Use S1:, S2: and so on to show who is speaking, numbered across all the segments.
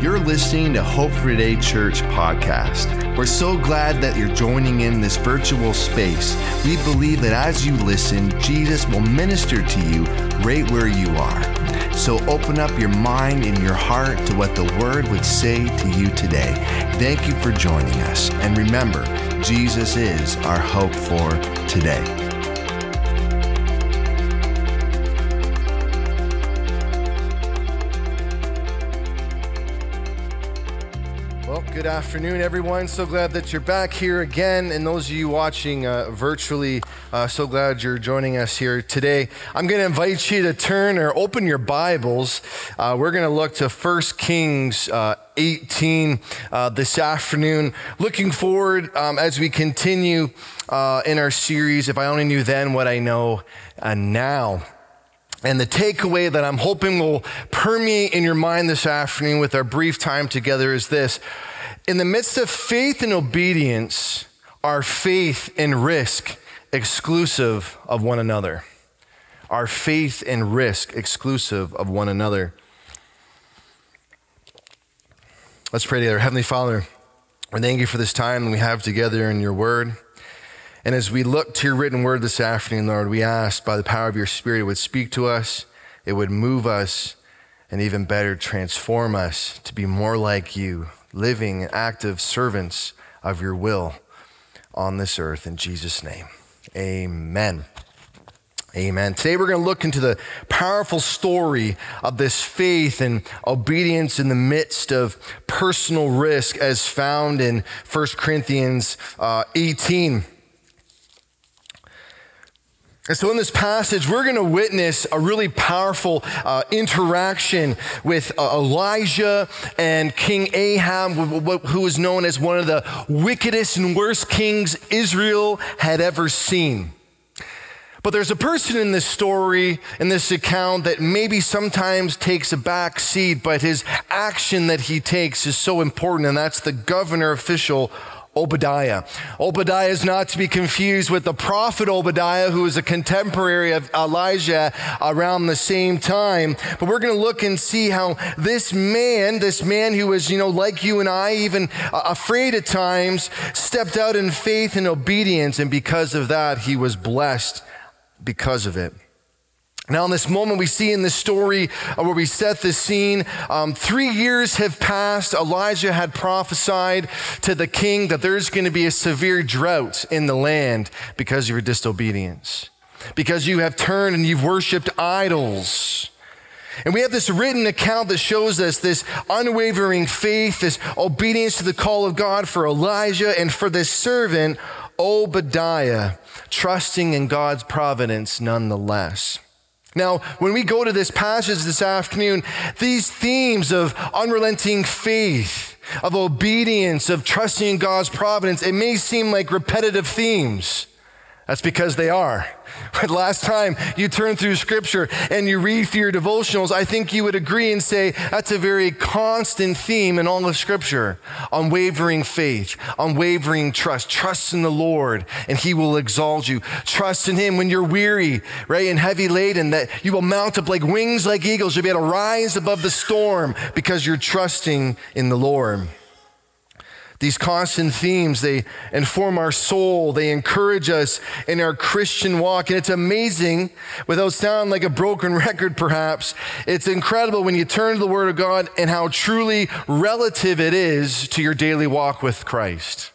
S1: You're listening to Hope for Today Church podcast. We're so glad that you're joining in this virtual space. We believe that as you listen, Jesus will minister to you right where you are. So open up your mind and your heart to what the Word would say to you today. Thank you for joining us. And remember, Jesus is our hope for today. Good afternoon, everyone. So glad that you're back here again. And those of you watching uh, virtually, uh, so glad you're joining us here today. I'm going to invite you to turn or open your Bibles. Uh, we're going to look to 1 Kings uh, 18 uh, this afternoon. Looking forward um, as we continue uh, in our series, If I Only Knew Then What I Know Now. And the takeaway that I'm hoping will permeate in your mind this afternoon with our brief time together is this in the midst of faith and obedience, are faith and risk exclusive of one another? Are faith and risk exclusive of one another? Let's pray together. Heavenly Father, we thank you for this time we have together in your word. And as we look to your written word this afternoon, Lord, we ask by the power of your Spirit, it would speak to us, it would move us, and even better, transform us to be more like you living, active servants of your will on this earth. In Jesus' name, amen. Amen. Today we're going to look into the powerful story of this faith and obedience in the midst of personal risk as found in 1 Corinthians uh, 18. And so, in this passage, we're going to witness a really powerful uh, interaction with uh, Elijah and King Ahab, who is known as one of the wickedest and worst kings Israel had ever seen. But there's a person in this story, in this account, that maybe sometimes takes a back seat, but his action that he takes is so important, and that's the governor official Obadiah. Obadiah is not to be confused with the prophet Obadiah, who was a contemporary of Elijah around the same time. But we're going to look and see how this man, this man who was, you know, like you and I, even afraid at times, stepped out in faith and obedience. And because of that, he was blessed because of it. Now, in this moment, we see in this story uh, where we set the scene, um, three years have passed. Elijah had prophesied to the king that there's going to be a severe drought in the land because of your disobedience, because you have turned and you've worshiped idols. And we have this written account that shows us this unwavering faith, this obedience to the call of God for Elijah and for this servant, Obadiah, trusting in God's providence nonetheless. Now, when we go to this passage this afternoon, these themes of unrelenting faith, of obedience, of trusting in God's providence, it may seem like repetitive themes. That's because they are. But last time you turn through scripture and you read through your devotionals, I think you would agree and say that's a very constant theme in all of scripture unwavering faith, unwavering trust. Trust in the Lord and he will exalt you. Trust in him when you're weary, right, and heavy laden, that you will mount up like wings like eagles. You'll be able to rise above the storm because you're trusting in the Lord. These constant themes, they inform our soul, they encourage us in our Christian walk. And it's amazing, without sounding like a broken record perhaps, it's incredible when you turn to the Word of God and how truly relative it is to your daily walk with Christ.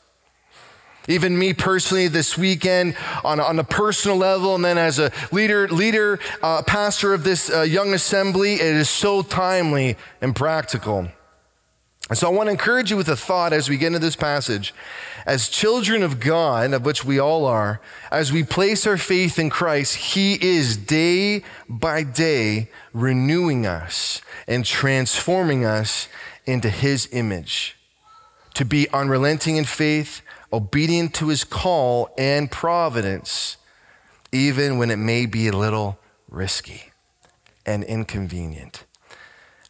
S1: Even me personally, this weekend, on, on a personal level, and then as a leader, leader, uh, pastor of this uh, young assembly, it is so timely and practical. And so I want to encourage you with a thought as we get into this passage. As children of God, of which we all are, as we place our faith in Christ, He is day by day renewing us and transforming us into His image. To be unrelenting in faith, obedient to His call and providence, even when it may be a little risky and inconvenient.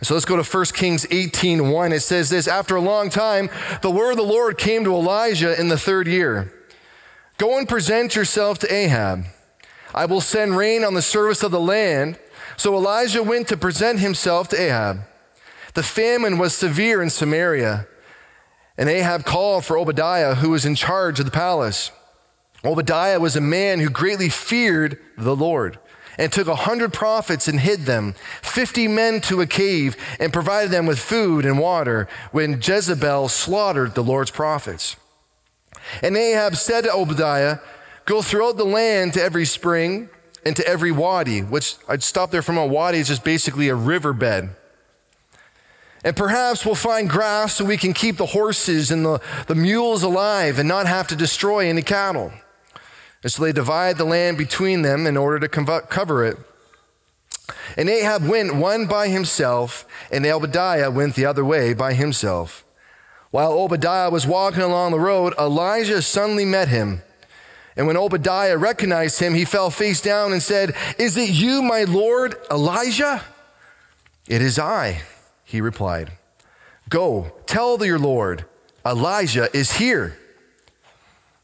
S1: So let's go to 1 Kings 18 1. It says this After a long time, the word of the Lord came to Elijah in the third year Go and present yourself to Ahab. I will send rain on the surface of the land. So Elijah went to present himself to Ahab. The famine was severe in Samaria, and Ahab called for Obadiah, who was in charge of the palace. Obadiah was a man who greatly feared the Lord and took a hundred prophets and hid them, fifty men to a cave, and provided them with food and water when Jezebel slaughtered the Lord's prophets. And Ahab said to Obadiah, Go throughout the land to every spring and to every wadi, which I'd stop there from a wadi is just basically a riverbed. And perhaps we'll find grass so we can keep the horses and the, the mules alive and not have to destroy any cattle. And so they divide the land between them in order to cover it. And Ahab went one by himself, and Obadiah went the other way by himself. While Obadiah was walking along the road, Elijah suddenly met him. And when Obadiah recognized him, he fell face down and said, Is it you, my Lord Elijah? It is I, he replied. Go, tell your Lord, Elijah is here.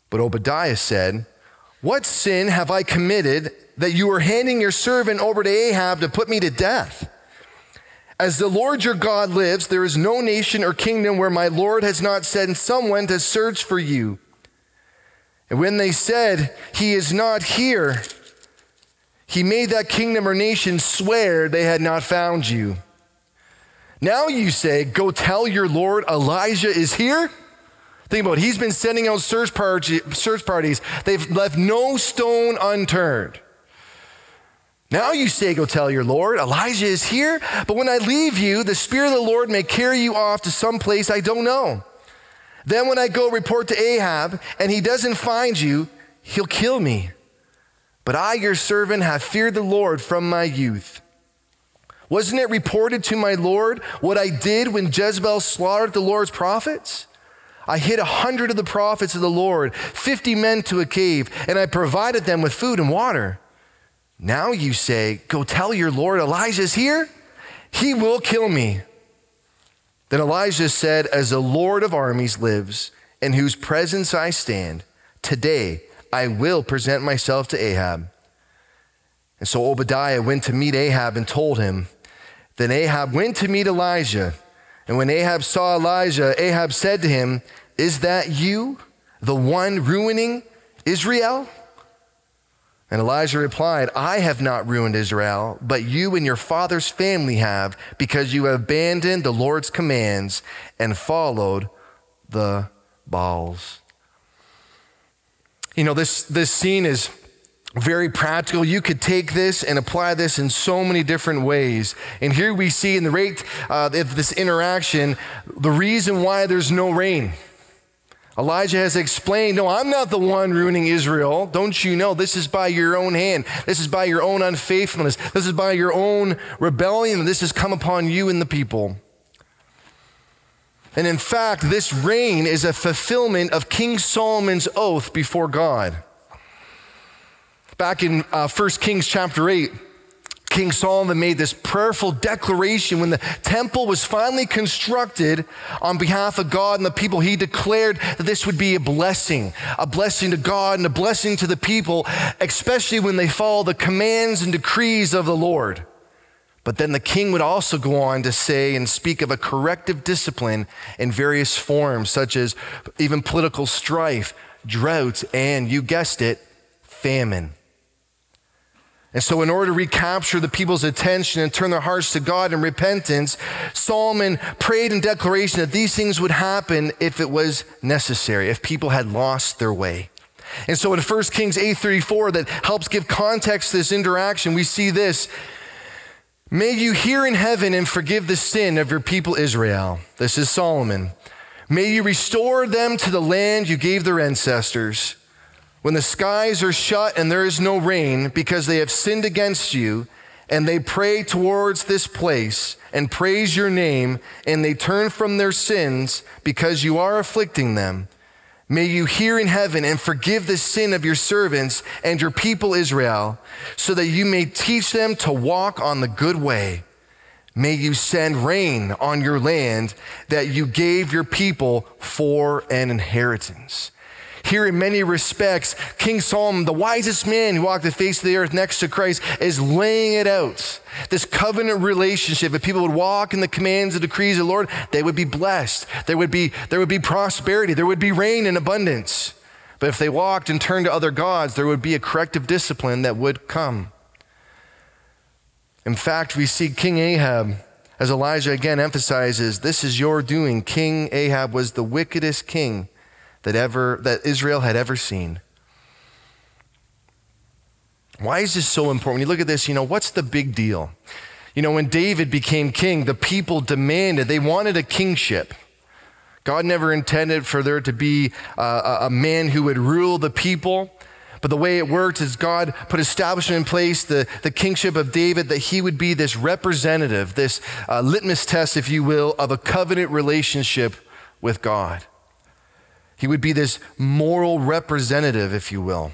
S1: But Obadiah said, What sin have I committed that you are handing your servant over to Ahab to put me to death? As the Lord your God lives, there is no nation or kingdom where my Lord has not sent someone to search for you. And when they said, He is not here, he made that kingdom or nation swear they had not found you. Now you say, Go tell your Lord Elijah is here? Think about it. He's been sending out search, search parties. They've left no stone unturned. Now you say, Go tell your Lord, Elijah is here. But when I leave you, the Spirit of the Lord may carry you off to some place I don't know. Then when I go report to Ahab and he doesn't find you, he'll kill me. But I, your servant, have feared the Lord from my youth. Wasn't it reported to my Lord what I did when Jezebel slaughtered the Lord's prophets? I hid a hundred of the prophets of the Lord, 50 men to a cave, and I provided them with food and water. Now you say, Go tell your Lord Elijah's here? He will kill me. Then Elijah said, As the Lord of armies lives, in whose presence I stand, today I will present myself to Ahab. And so Obadiah went to meet Ahab and told him. Then Ahab went to meet Elijah. And when Ahab saw Elijah, Ahab said to him, Is that you, the one ruining Israel? And Elijah replied, I have not ruined Israel, but you and your father's family have, because you have abandoned the Lord's commands and followed the Baals. You know, this, this scene is very practical. You could take this and apply this in so many different ways. And here we see in the rate uh, of this interaction the reason why there's no rain. Elijah has explained, No, I'm not the one ruining Israel. Don't you know? This is by your own hand. This is by your own unfaithfulness. This is by your own rebellion. This has come upon you and the people. And in fact, this rain is a fulfillment of King Solomon's oath before God. Back in uh, 1 Kings chapter 8, King Solomon made this prayerful declaration when the temple was finally constructed on behalf of God and the people. He declared that this would be a blessing, a blessing to God and a blessing to the people, especially when they follow the commands and decrees of the Lord. But then the king would also go on to say and speak of a corrective discipline in various forms, such as even political strife, drought, and you guessed it, famine. And so, in order to recapture the people's attention and turn their hearts to God in repentance, Solomon prayed in declaration that these things would happen if it was necessary, if people had lost their way. And so, in 1 Kings 8:34, that helps give context to this interaction, we see this. May you hear in heaven and forgive the sin of your people Israel. This is Solomon. May you restore them to the land you gave their ancestors. When the skies are shut and there is no rain because they have sinned against you, and they pray towards this place and praise your name, and they turn from their sins because you are afflicting them, may you hear in heaven and forgive the sin of your servants and your people Israel, so that you may teach them to walk on the good way. May you send rain on your land that you gave your people for an inheritance. Here, in many respects, King Solomon, the wisest man who walked the face of the earth next to Christ, is laying it out. This covenant relationship. If people would walk in the commands and decrees of the Lord, they would be blessed. There would be, there would be prosperity. There would be rain in abundance. But if they walked and turned to other gods, there would be a corrective discipline that would come. In fact, we see King Ahab, as Elijah again emphasizes, this is your doing. King Ahab was the wickedest king that ever that Israel had ever seen. Why is this so important? When you look at this, you know, what's the big deal? You know, when David became king, the people demanded, they wanted a kingship. God never intended for there to be a, a man who would rule the people. But the way it worked is God put establishment in place, the, the kingship of David, that he would be this representative, this uh, litmus test, if you will, of a covenant relationship with God. He would be this moral representative, if you will.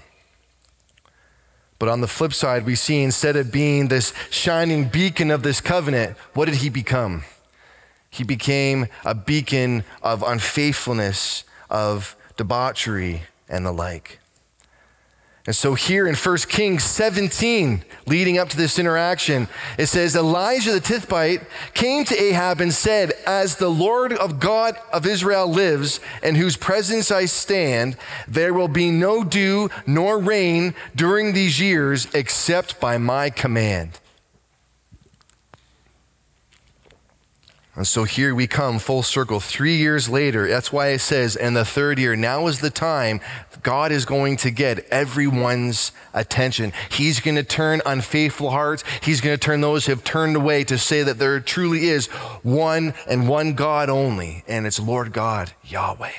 S1: But on the flip side, we see instead of being this shining beacon of this covenant, what did he become? He became a beacon of unfaithfulness, of debauchery, and the like. And so here in 1 Kings 17, leading up to this interaction, it says Elijah the Tishbite came to Ahab and said, As the Lord of God of Israel lives, in whose presence I stand, there will be no dew nor rain during these years except by my command. And so here we come full circle. Three years later, that's why it says, and the third year, now is the time God is going to get everyone's attention. He's going to turn unfaithful hearts. He's going to turn those who have turned away to say that there truly is one and one God only, and it's Lord God, Yahweh.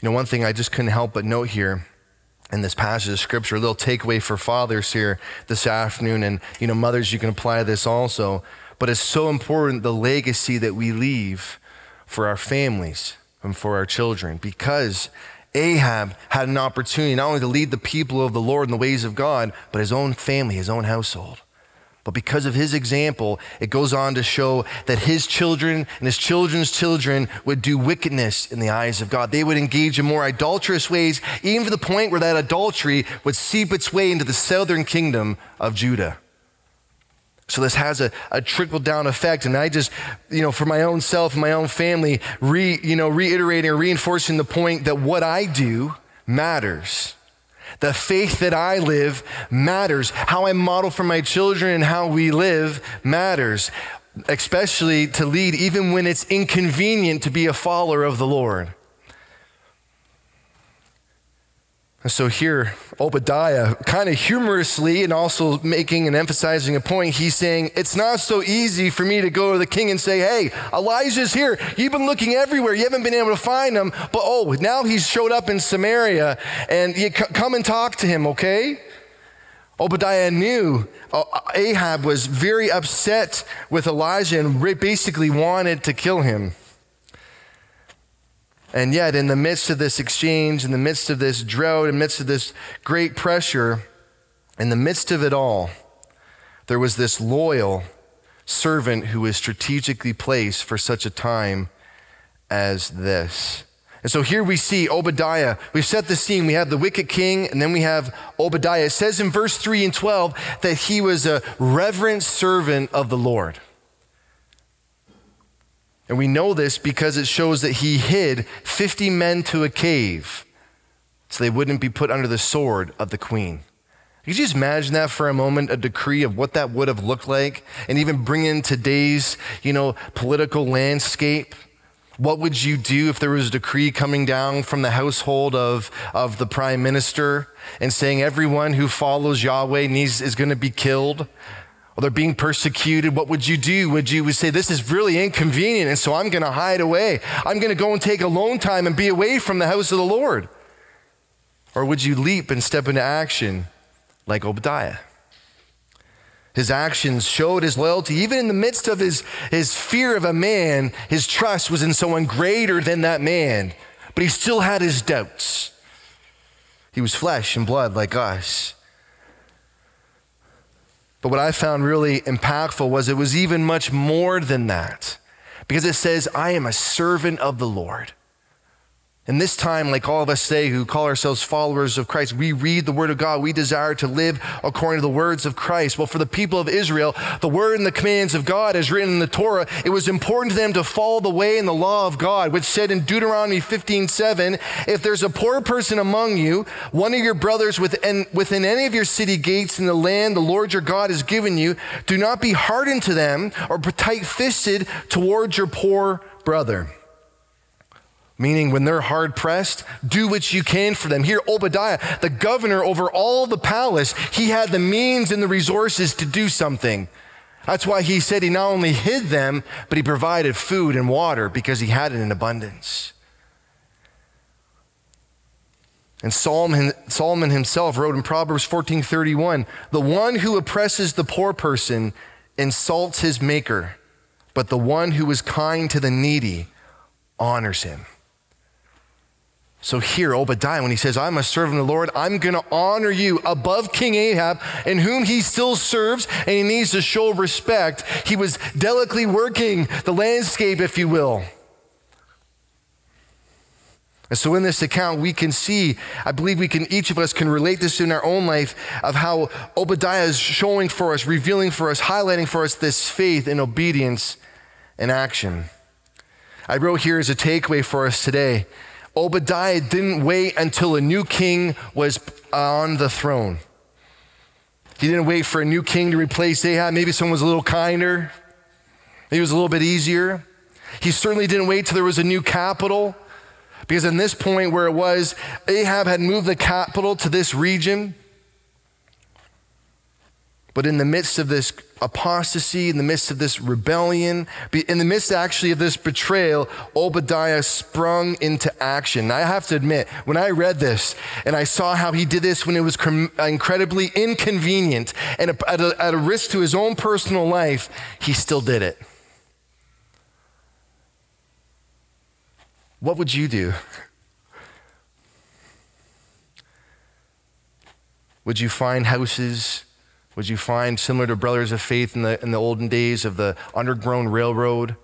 S1: You know, one thing I just couldn't help but note here in this passage of scripture. A little takeaway for fathers here this afternoon, and you know, mothers, you can apply this also. But it's so important the legacy that we leave for our families and for our children because Ahab had an opportunity not only to lead the people of the Lord in the ways of God, but his own family, his own household. But because of his example, it goes on to show that his children and his children's children would do wickedness in the eyes of God. They would engage in more adulterous ways, even to the point where that adultery would seep its way into the southern kingdom of Judah. So this has a, a trickle down effect. And I just, you know, for my own self and my own family, re, you know, reiterating or reinforcing the point that what I do matters. The faith that I live matters. How I model for my children and how we live matters, especially to lead even when it's inconvenient to be a follower of the Lord. So here, Obadiah, kind of humorously and also making and emphasizing a point, he's saying, It's not so easy for me to go to the king and say, Hey, Elijah's here. You've been looking everywhere. You haven't been able to find him. But oh, now he's showed up in Samaria and you come and talk to him, okay? Obadiah knew uh, Ahab was very upset with Elijah and basically wanted to kill him. And yet, in the midst of this exchange, in the midst of this drought, in the midst of this great pressure, in the midst of it all, there was this loyal servant who was strategically placed for such a time as this. And so here we see Obadiah. We've set the scene. We have the wicked king, and then we have Obadiah. It says in verse 3 and 12 that he was a reverent servant of the Lord. And we know this because it shows that he hid 50 men to a cave so they wouldn't be put under the sword of the queen. Could you just imagine that for a moment, a decree of what that would have looked like? And even bring in today's, you know, political landscape. What would you do if there was a decree coming down from the household of, of the prime minister and saying everyone who follows Yahweh needs, is going to be killed? Or they're being persecuted, what would you do? Would you would say, This is really inconvenient, and so I'm going to hide away? I'm going to go and take alone time and be away from the house of the Lord? Or would you leap and step into action like Obadiah? His actions showed his loyalty. Even in the midst of his, his fear of a man, his trust was in someone greater than that man. But he still had his doubts. He was flesh and blood like us. But what I found really impactful was it was even much more than that. because it says, I am a servant of the Lord. And this time, like all of us say who call ourselves followers of Christ, we read the Word of God. We desire to live according to the words of Christ. Well, for the people of Israel, the Word and the commands of God, as written in the Torah, it was important to them to follow the way and the law of God, which said in Deuteronomy 15 7, if there's a poor person among you, one of your brothers within, within any of your city gates in the land the Lord your God has given you, do not be hardened to them or tight fisted towards your poor brother meaning when they're hard pressed, do what you can for them. Here, Obadiah, the governor over all the palace, he had the means and the resources to do something. That's why he said he not only hid them, but he provided food and water because he had it in abundance. And Solomon, Solomon himself wrote in Proverbs 14:31, "The one who oppresses the poor person insults his maker, but the one who is kind to the needy honors him." So here, Obadiah, when he says, I'm a servant of the Lord, I'm going to honor you above King Ahab, in whom he still serves, and he needs to show respect. He was delicately working the landscape, if you will. And so in this account, we can see, I believe we can, each of us can relate this in our own life of how Obadiah is showing for us, revealing for us, highlighting for us this faith and obedience and action. I wrote here as a takeaway for us today Obadiah didn't wait until a new king was on the throne. He didn't wait for a new king to replace Ahab. Maybe someone was a little kinder, maybe it was a little bit easier. He certainly didn't wait till there was a new capital, because in this point where it was, Ahab had moved the capital to this region. But in the midst of this apostasy, in the midst of this rebellion, in the midst actually of this betrayal, Obadiah sprung into action. I have to admit, when I read this and I saw how he did this when it was incredibly inconvenient and at a, at a risk to his own personal life, he still did it. What would you do? Would you find houses? Would you find similar to Brothers of Faith in the, in the olden days of the Underground Railroad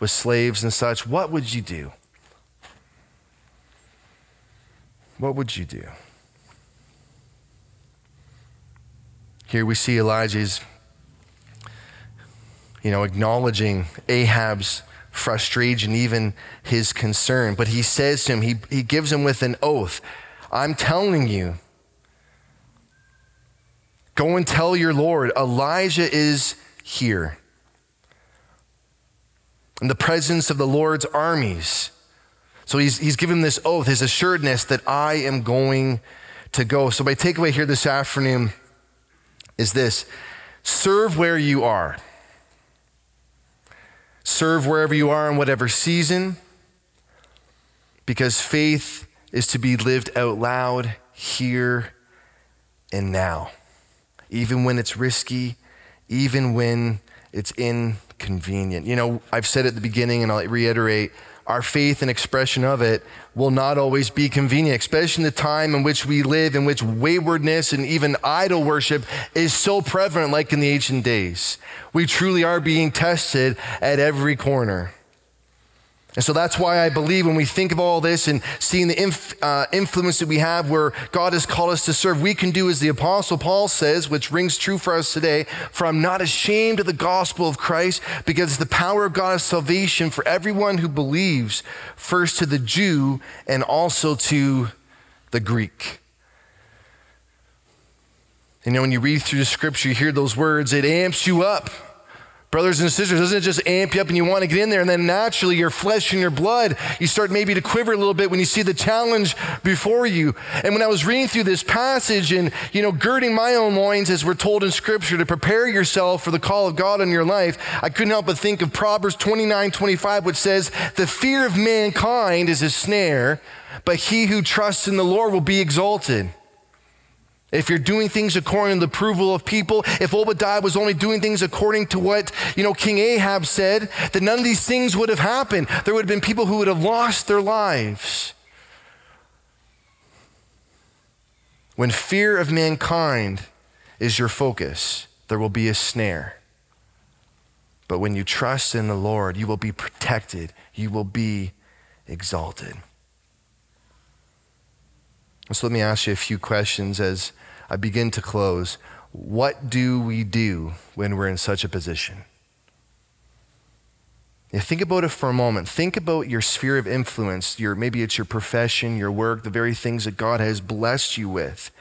S1: with slaves and such? What would you do? What would you do? Here we see Elijah's, you know, acknowledging Ahab's frustration, even his concern. But he says to him, he, he gives him with an oath, I'm telling you, Go and tell your Lord, Elijah is here. In the presence of the Lord's armies. So he's, he's given this oath, his assuredness that I am going to go. So, my takeaway here this afternoon is this serve where you are. Serve wherever you are in whatever season, because faith is to be lived out loud here and now even when it's risky, even when it's inconvenient. You know, I've said at the beginning, and I'll reiterate our faith and expression of it will not always be convenient, especially in the time in which we live, in which waywardness and even idol worship is so prevalent, like in the ancient days. We truly are being tested at every corner. And so that's why I believe when we think of all this and seeing the inf- uh, influence that we have where God has called us to serve, we can do as the Apostle Paul says, which rings true for us today For I'm not ashamed of the gospel of Christ because it's the power of God of salvation for everyone who believes, first to the Jew and also to the Greek. You know, when you read through the scripture, you hear those words, it amps you up. Brothers and sisters, doesn't it just amp you up and you want to get in there? And then naturally, your flesh and your blood, you start maybe to quiver a little bit when you see the challenge before you. And when I was reading through this passage and, you know, girding my own loins, as we're told in Scripture, to prepare yourself for the call of God in your life, I couldn't help but think of Proverbs 29 25, which says, The fear of mankind is a snare, but he who trusts in the Lord will be exalted if you're doing things according to the approval of people, if Obadiah was only doing things according to what, you know, King Ahab said, then none of these things would have happened. There would have been people who would have lost their lives. When fear of mankind is your focus, there will be a snare. But when you trust in the Lord, you will be protected, you will be exalted. So let me ask you a few questions as I begin to close. What do we do when we're in such a position? Yeah, think about it for a moment. Think about your sphere of influence. Your, maybe it's your profession, your work, the very things that God has blessed you with.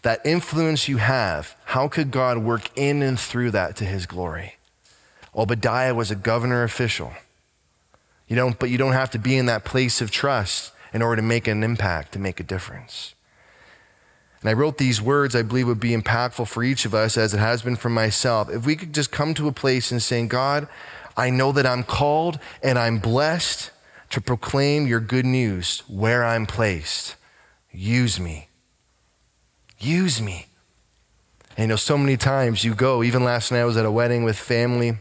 S1: That influence you have, how could God work in and through that to his glory? Obadiah was a governor official. You don't, but you don't have to be in that place of trust in order to make an impact, to make a difference. And I wrote these words I believe would be impactful for each of us as it has been for myself. If we could just come to a place and saying, God, I know that I'm called and I'm blessed to proclaim your good news where I'm placed. Use me. Use me. And you know, so many times you go, even last night I was at a wedding with family,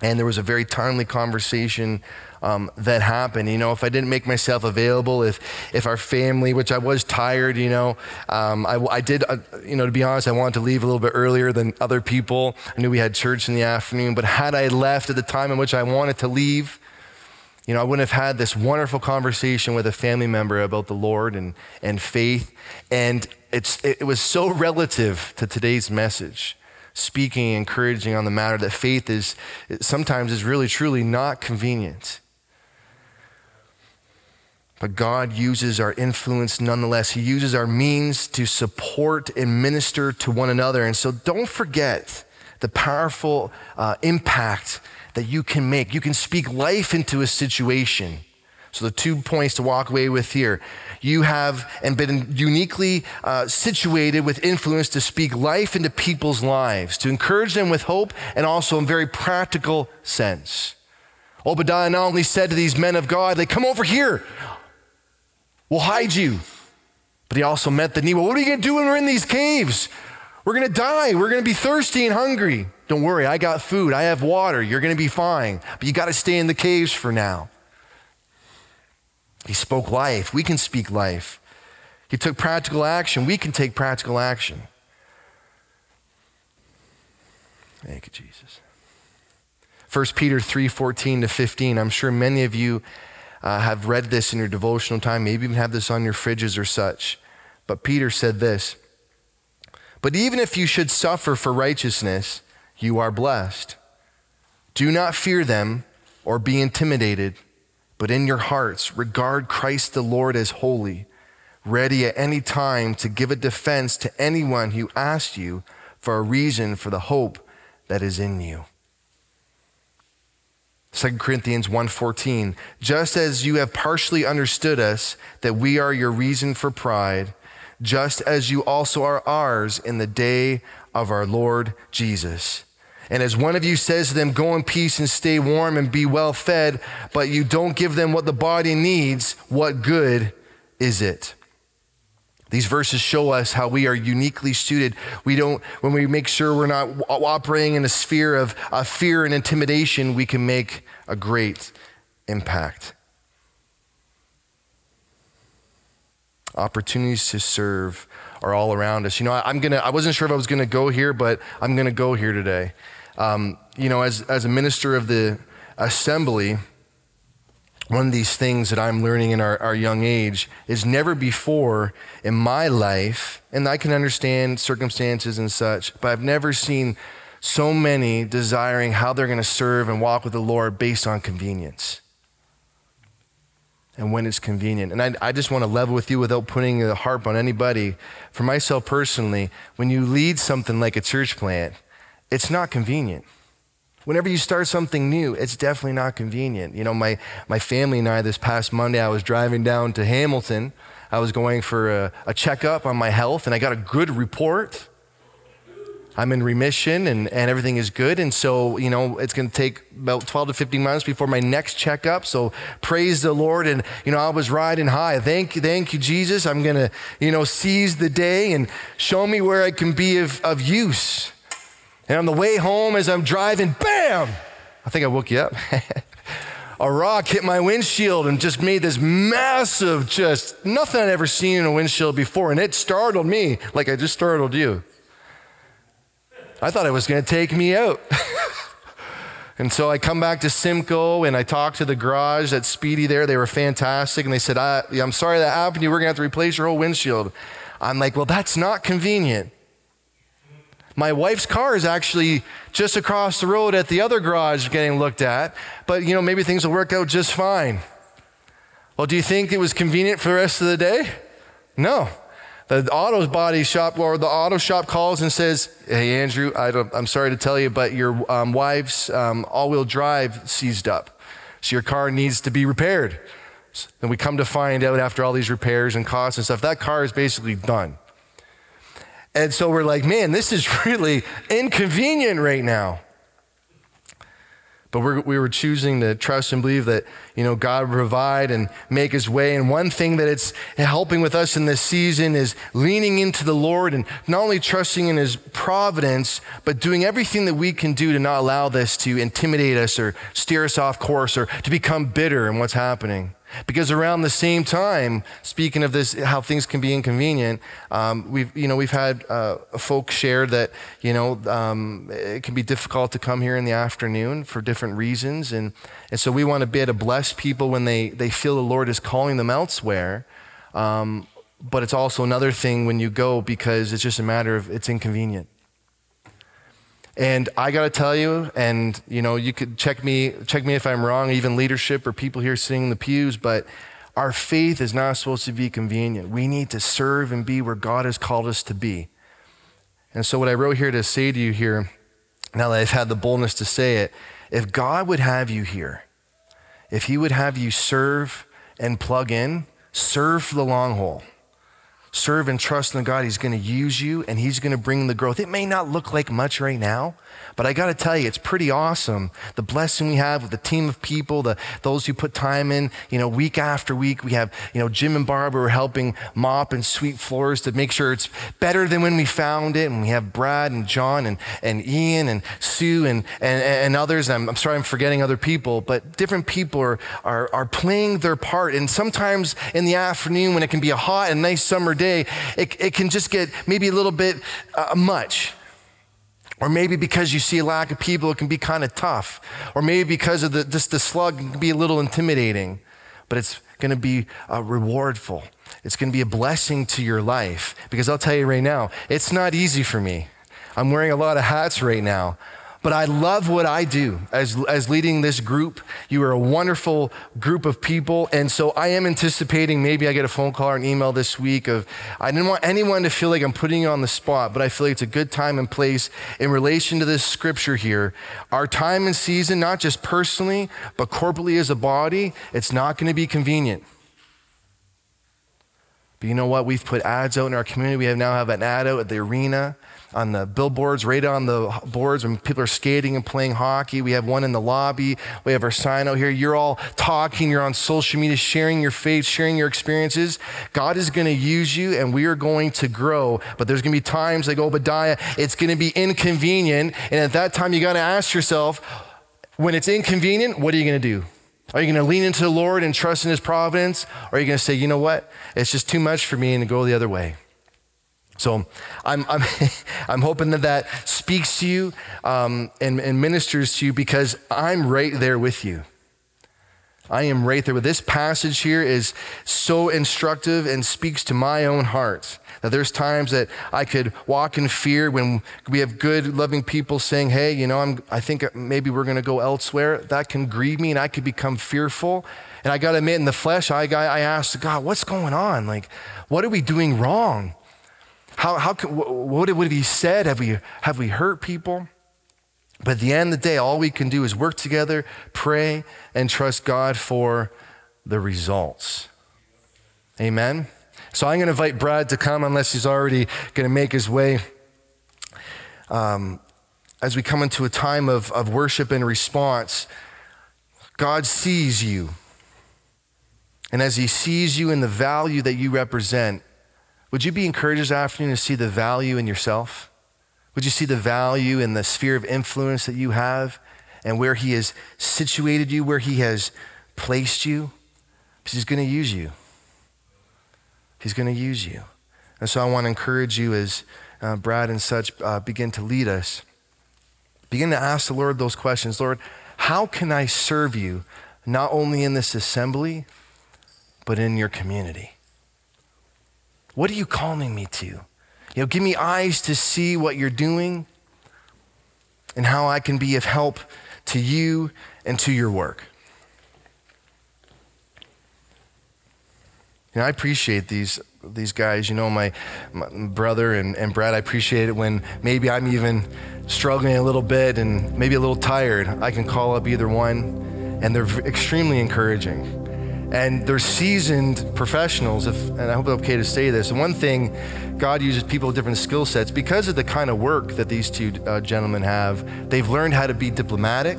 S1: and there was a very timely conversation um, that happened. You know, if I didn't make myself available, if if our family, which I was tired, you know, um, I, I, did, uh, you know, to be honest, I wanted to leave a little bit earlier than other people. I knew we had church in the afternoon, but had I left at the time in which I wanted to leave, you know, I wouldn't have had this wonderful conversation with a family member about the Lord and, and faith. And it's, it was so relative to today's message speaking, encouraging on the matter that faith is sometimes is really truly not convenient. But God uses our influence nonetheless. He uses our means to support and minister to one another. And so don't forget the powerful uh, impact that you can make. You can speak life into a situation. So, the two points to walk away with here you have and been uniquely uh, situated with influence to speak life into people's lives, to encourage them with hope, and also in very practical sense. Obadiah not only said to these men of God, they come over here. We'll hide you. But he also met the need. Well, what are you going to do when we're in these caves? We're going to die. We're going to be thirsty and hungry. Don't worry, I got food. I have water. You're going to be fine. But you got to stay in the caves for now. He spoke life. We can speak life. He took practical action. We can take practical action. Thank you, Jesus. 1 Peter 3 14 to 15. I'm sure many of you uh, have read this in your devotional time, maybe even have this on your fridges or such. But Peter said this But even if you should suffer for righteousness, you are blessed. Do not fear them or be intimidated, but in your hearts regard Christ the Lord as holy, ready at any time to give a defense to anyone who asks you for a reason for the hope that is in you. 2 Corinthians 1:14 Just as you have partially understood us that we are your reason for pride just as you also are ours in the day of our Lord Jesus. And as one of you says to them, Go in peace and stay warm and be well fed, but you don't give them what the body needs, what good is it? These verses show us how we are uniquely suited. We don't, when we make sure we're not operating in a sphere of uh, fear and intimidation, we can make a great impact. Opportunities to serve are all around us. You know, I, am gonna. I wasn't sure if I was gonna go here, but I'm gonna go here today. Um, you know, as as a minister of the assembly, one of these things that I'm learning in our, our young age is never before in my life, and I can understand circumstances and such, but I've never seen so many desiring how they're going to serve and walk with the Lord based on convenience and when it's convenient. And I, I just want to level with you without putting the harp on anybody. For myself personally, when you lead something like a church plant, it's not convenient. Whenever you start something new, it's definitely not convenient. You know, my, my family and I, this past Monday, I was driving down to Hamilton. I was going for a, a checkup on my health, and I got a good report. I'm in remission and, and everything is good. And so, you know, it's going to take about 12 to 15 months before my next checkup. So praise the Lord. And, you know, I was riding high. Thank you, thank you, Jesus. I'm going to, you know, seize the day and show me where I can be of, of use. And on the way home, as I'm driving, bam! I think I woke you up. a rock hit my windshield and just made this massive, just nothing I'd ever seen in a windshield before. And it startled me like I just startled you. I thought it was going to take me out. And so I come back to Simcoe and I talk to the garage at Speedy there. They were fantastic. And they said, I, am sorry that happened to you. We're going to have to replace your whole windshield. I'm like, well, that's not convenient. My wife's car is actually just across the road at the other garage getting looked at, but you know, maybe things will work out just fine. Well, do you think it was convenient for the rest of the day? No. The auto body shop or the auto shop calls and says, Hey, Andrew, I am sorry to tell you, but your um, wife's um, all wheel drive seized up. So your car needs to be repaired. Then we come to find out after all these repairs and costs and stuff, that car is basically done. And so we're like, man, this is really inconvenient right now. But we're, we were choosing to trust and believe that, you know, God provide and make his way. And one thing that it's helping with us in this season is leaning into the Lord and not only trusting in his providence, but doing everything that we can do to not allow this to intimidate us or steer us off course or to become bitter in what's happening. Because around the same time, speaking of this, how things can be inconvenient, um, we've you know we've had uh, folks share that you know um, it can be difficult to come here in the afternoon for different reasons, and and so we want to be able to bless people when they they feel the Lord is calling them elsewhere. Um, but it's also another thing when you go because it's just a matter of it's inconvenient. And I got to tell you, and you know, you could check me, check me if I'm wrong, even leadership or people here sitting in the pews, but our faith is not supposed to be convenient. We need to serve and be where God has called us to be. And so, what I wrote here to say to you here, now that I've had the boldness to say it, if God would have you here, if He would have you serve and plug in, serve for the long haul serve and trust in God. He's going to use you and He's going to bring the growth. It may not look like much right now, but I got to tell you, it's pretty awesome. The blessing we have with the team of people, the, those who put time in, you know, week after week. We have, you know, Jim and Barbara are helping mop and sweep floors to make sure it's better than when we found it. And we have Brad and John and, and Ian and Sue and, and, and others. I'm, I'm sorry I'm forgetting other people, but different people are, are, are playing their part. And sometimes in the afternoon when it can be a hot and nice summer day, it, it can just get maybe a little bit uh, much. Or maybe because you see a lack of people, it can be kind of tough. Or maybe because of the, just the slug, it can be a little intimidating. But it's going to be uh, rewardful. It's going to be a blessing to your life. Because I'll tell you right now, it's not easy for me. I'm wearing a lot of hats right now. But I love what I do as, as leading this group. You are a wonderful group of people. And so I am anticipating maybe I get a phone call or an email this week of, I didn't want anyone to feel like I'm putting you on the spot, but I feel like it's a good time and place in relation to this scripture here. Our time and season, not just personally, but corporately as a body, it's not going to be convenient. But you know what? We've put ads out in our community. We have now have an ad out at the arena on the billboards, right on the boards when people are skating and playing hockey. We have one in the lobby. We have our sign out here. You're all talking, you're on social media, sharing your faith, sharing your experiences. God is going to use you and we are going to grow. But there's going to be times like Obadiah, it's going to be inconvenient. And at that time, you got to ask yourself, when it's inconvenient, what are you going to do? Are you going to lean into the Lord and trust in His providence? Or are you going to say, you know what? It's just too much for me and go the other way? So I'm, I'm, I'm hoping that that speaks to you um, and, and ministers to you because I'm right there with you. I am right there. But this passage here is so instructive and speaks to my own heart. That there's times that I could walk in fear when we have good, loving people saying, "Hey, you know, I'm, I think maybe we're going to go elsewhere." That can grieve me, and I could become fearful. And I got to admit, in the flesh, I, I asked God, "What's going on? Like, what are we doing wrong?" How, how can, what have we said? Have we, have we hurt people? But at the end of the day, all we can do is work together, pray, and trust God for the results. Amen? So I'm going to invite Brad to come unless he's already going to make his way. Um, as we come into a time of, of worship and response, God sees you. And as he sees you in the value that you represent, would you be encouraged this afternoon to see the value in yourself? Would you see the value in the sphere of influence that you have and where He has situated you, where He has placed you? Because He's going to use you. He's going to use you. And so I want to encourage you as uh, Brad and such uh, begin to lead us. Begin to ask the Lord those questions Lord, how can I serve you not only in this assembly, but in your community? What are you calling me to? You know, give me eyes to see what you're doing and how I can be of help to you and to your work. You know, I appreciate these these guys. You know, my, my brother and, and Brad, I appreciate it when maybe I'm even struggling a little bit and maybe a little tired. I can call up either one, and they're extremely encouraging. And they're seasoned professionals, if, and I hope it's okay to say this. One thing, God uses people with different skill sets because of the kind of work that these two uh, gentlemen have. They've learned how to be diplomatic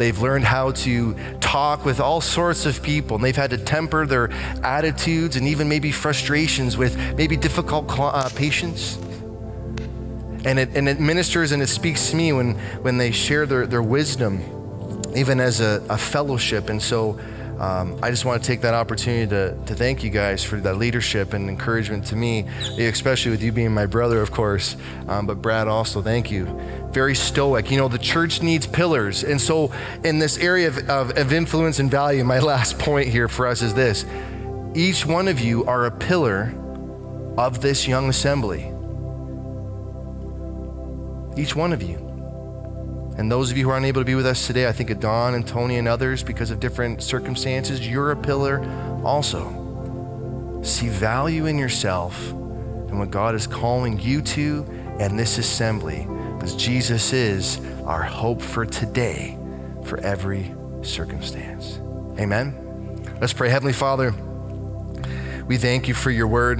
S1: They've learned how to talk with all sorts of people, and they've had to temper their attitudes and even maybe frustrations with maybe difficult uh, patients. And it, and it ministers and it speaks to me when, when they share their, their wisdom, even as a, a fellowship. And so um, I just want to take that opportunity to, to thank you guys for that leadership and encouragement to me, especially with you being my brother, of course. Um, but Brad, also, thank you. Very stoic. You know, the church needs pillars. And so, in this area of, of, of influence and value, my last point here for us is this each one of you are a pillar of this young assembly. Each one of you. And those of you who are unable to be with us today, I think of Don and Tony and others because of different circumstances, you're a pillar also. See value in yourself and what God is calling you to and this assembly, because Jesus is our hope for today, for every circumstance. Amen. Let's pray. Heavenly Father, we thank you for your word.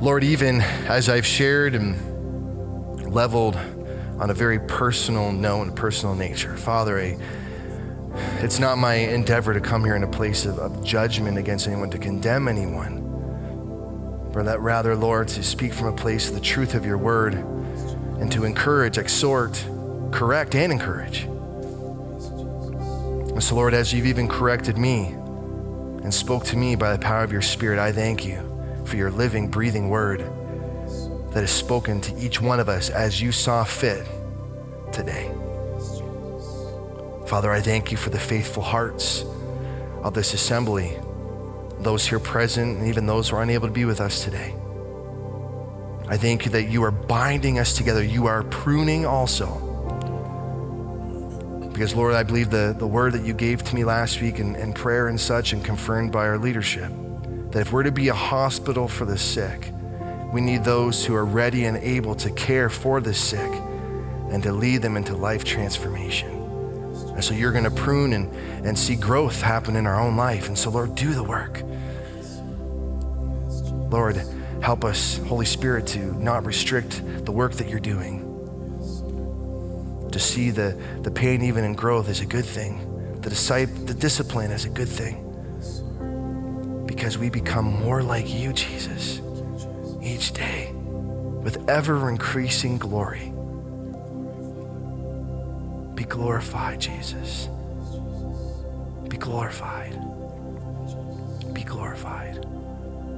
S1: Lord, even as I've shared and leveled on a very personal and personal nature. Father, I, it's not my endeavor to come here in a place of, of judgment against anyone, to condemn anyone, but that rather, Lord, to speak from a place of the truth of your word and to encourage, exhort, correct, and encourage. And so, Lord, as you've even corrected me and spoke to me by the power of your Spirit, I thank you for your living, breathing word that is spoken to each one of us as you saw fit today. Father, I thank you for the faithful hearts of this assembly, those here present, and even those who are unable to be with us today. I thank you that you are binding us together. You are pruning also. Because, Lord, I believe the, the word that you gave to me last week in, in prayer and such, and confirmed by our leadership, that if we're to be a hospital for the sick, we need those who are ready and able to care for the sick and to lead them into life transformation. And so you're going to prune and, and see growth happen in our own life. And so, Lord, do the work. Lord, help us, Holy Spirit, to not restrict the work that you're doing. To see the, the pain even in growth is a good thing. The, disciple, the discipline is a good thing. Because we become more like you, Jesus each day with ever increasing glory. Be glorified, Jesus. Be glorified. Be glorified.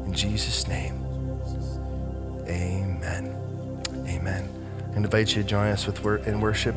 S1: In Jesus' name, amen. Amen. I invite you to join us with in worship.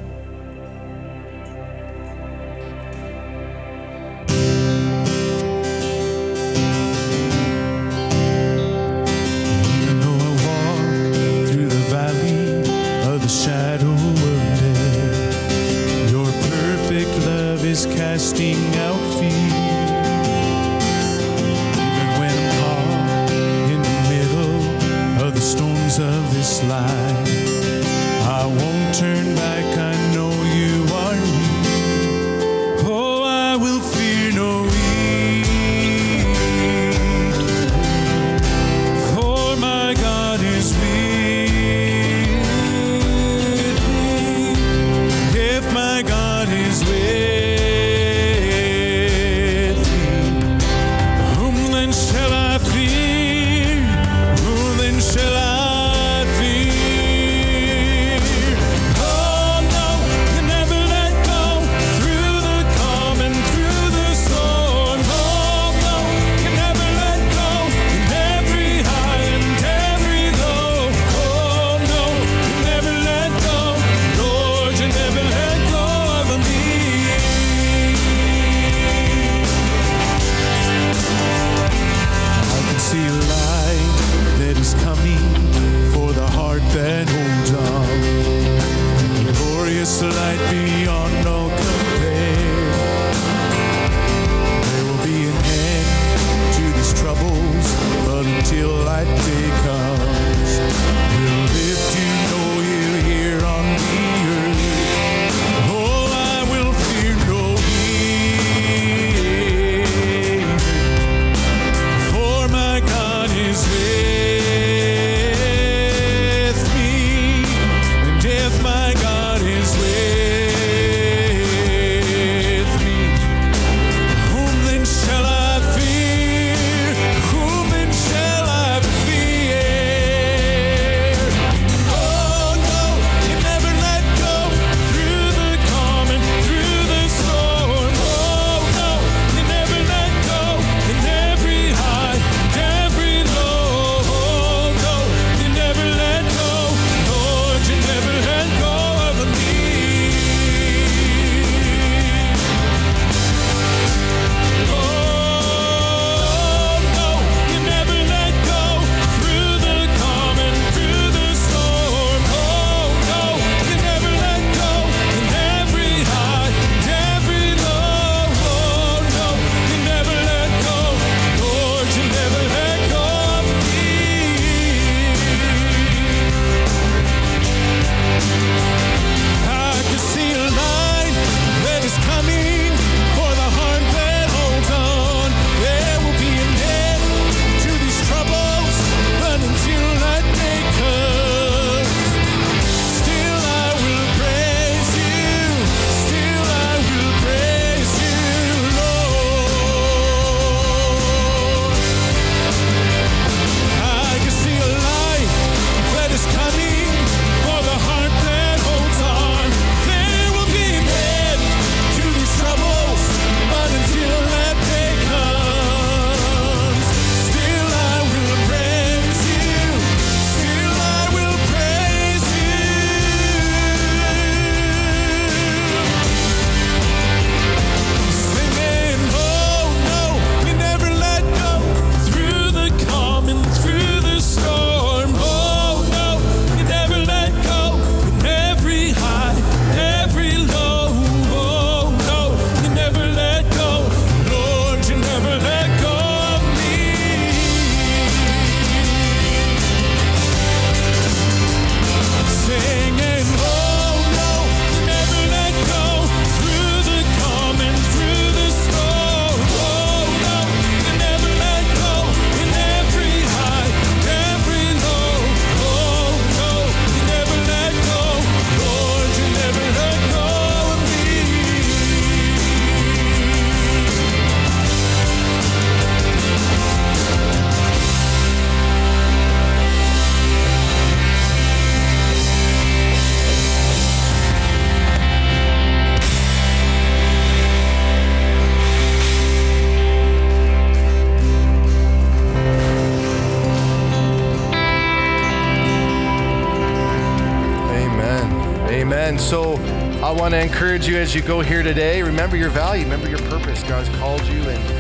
S1: want to encourage you as you go here today. Remember your value, remember your purpose. God's called you and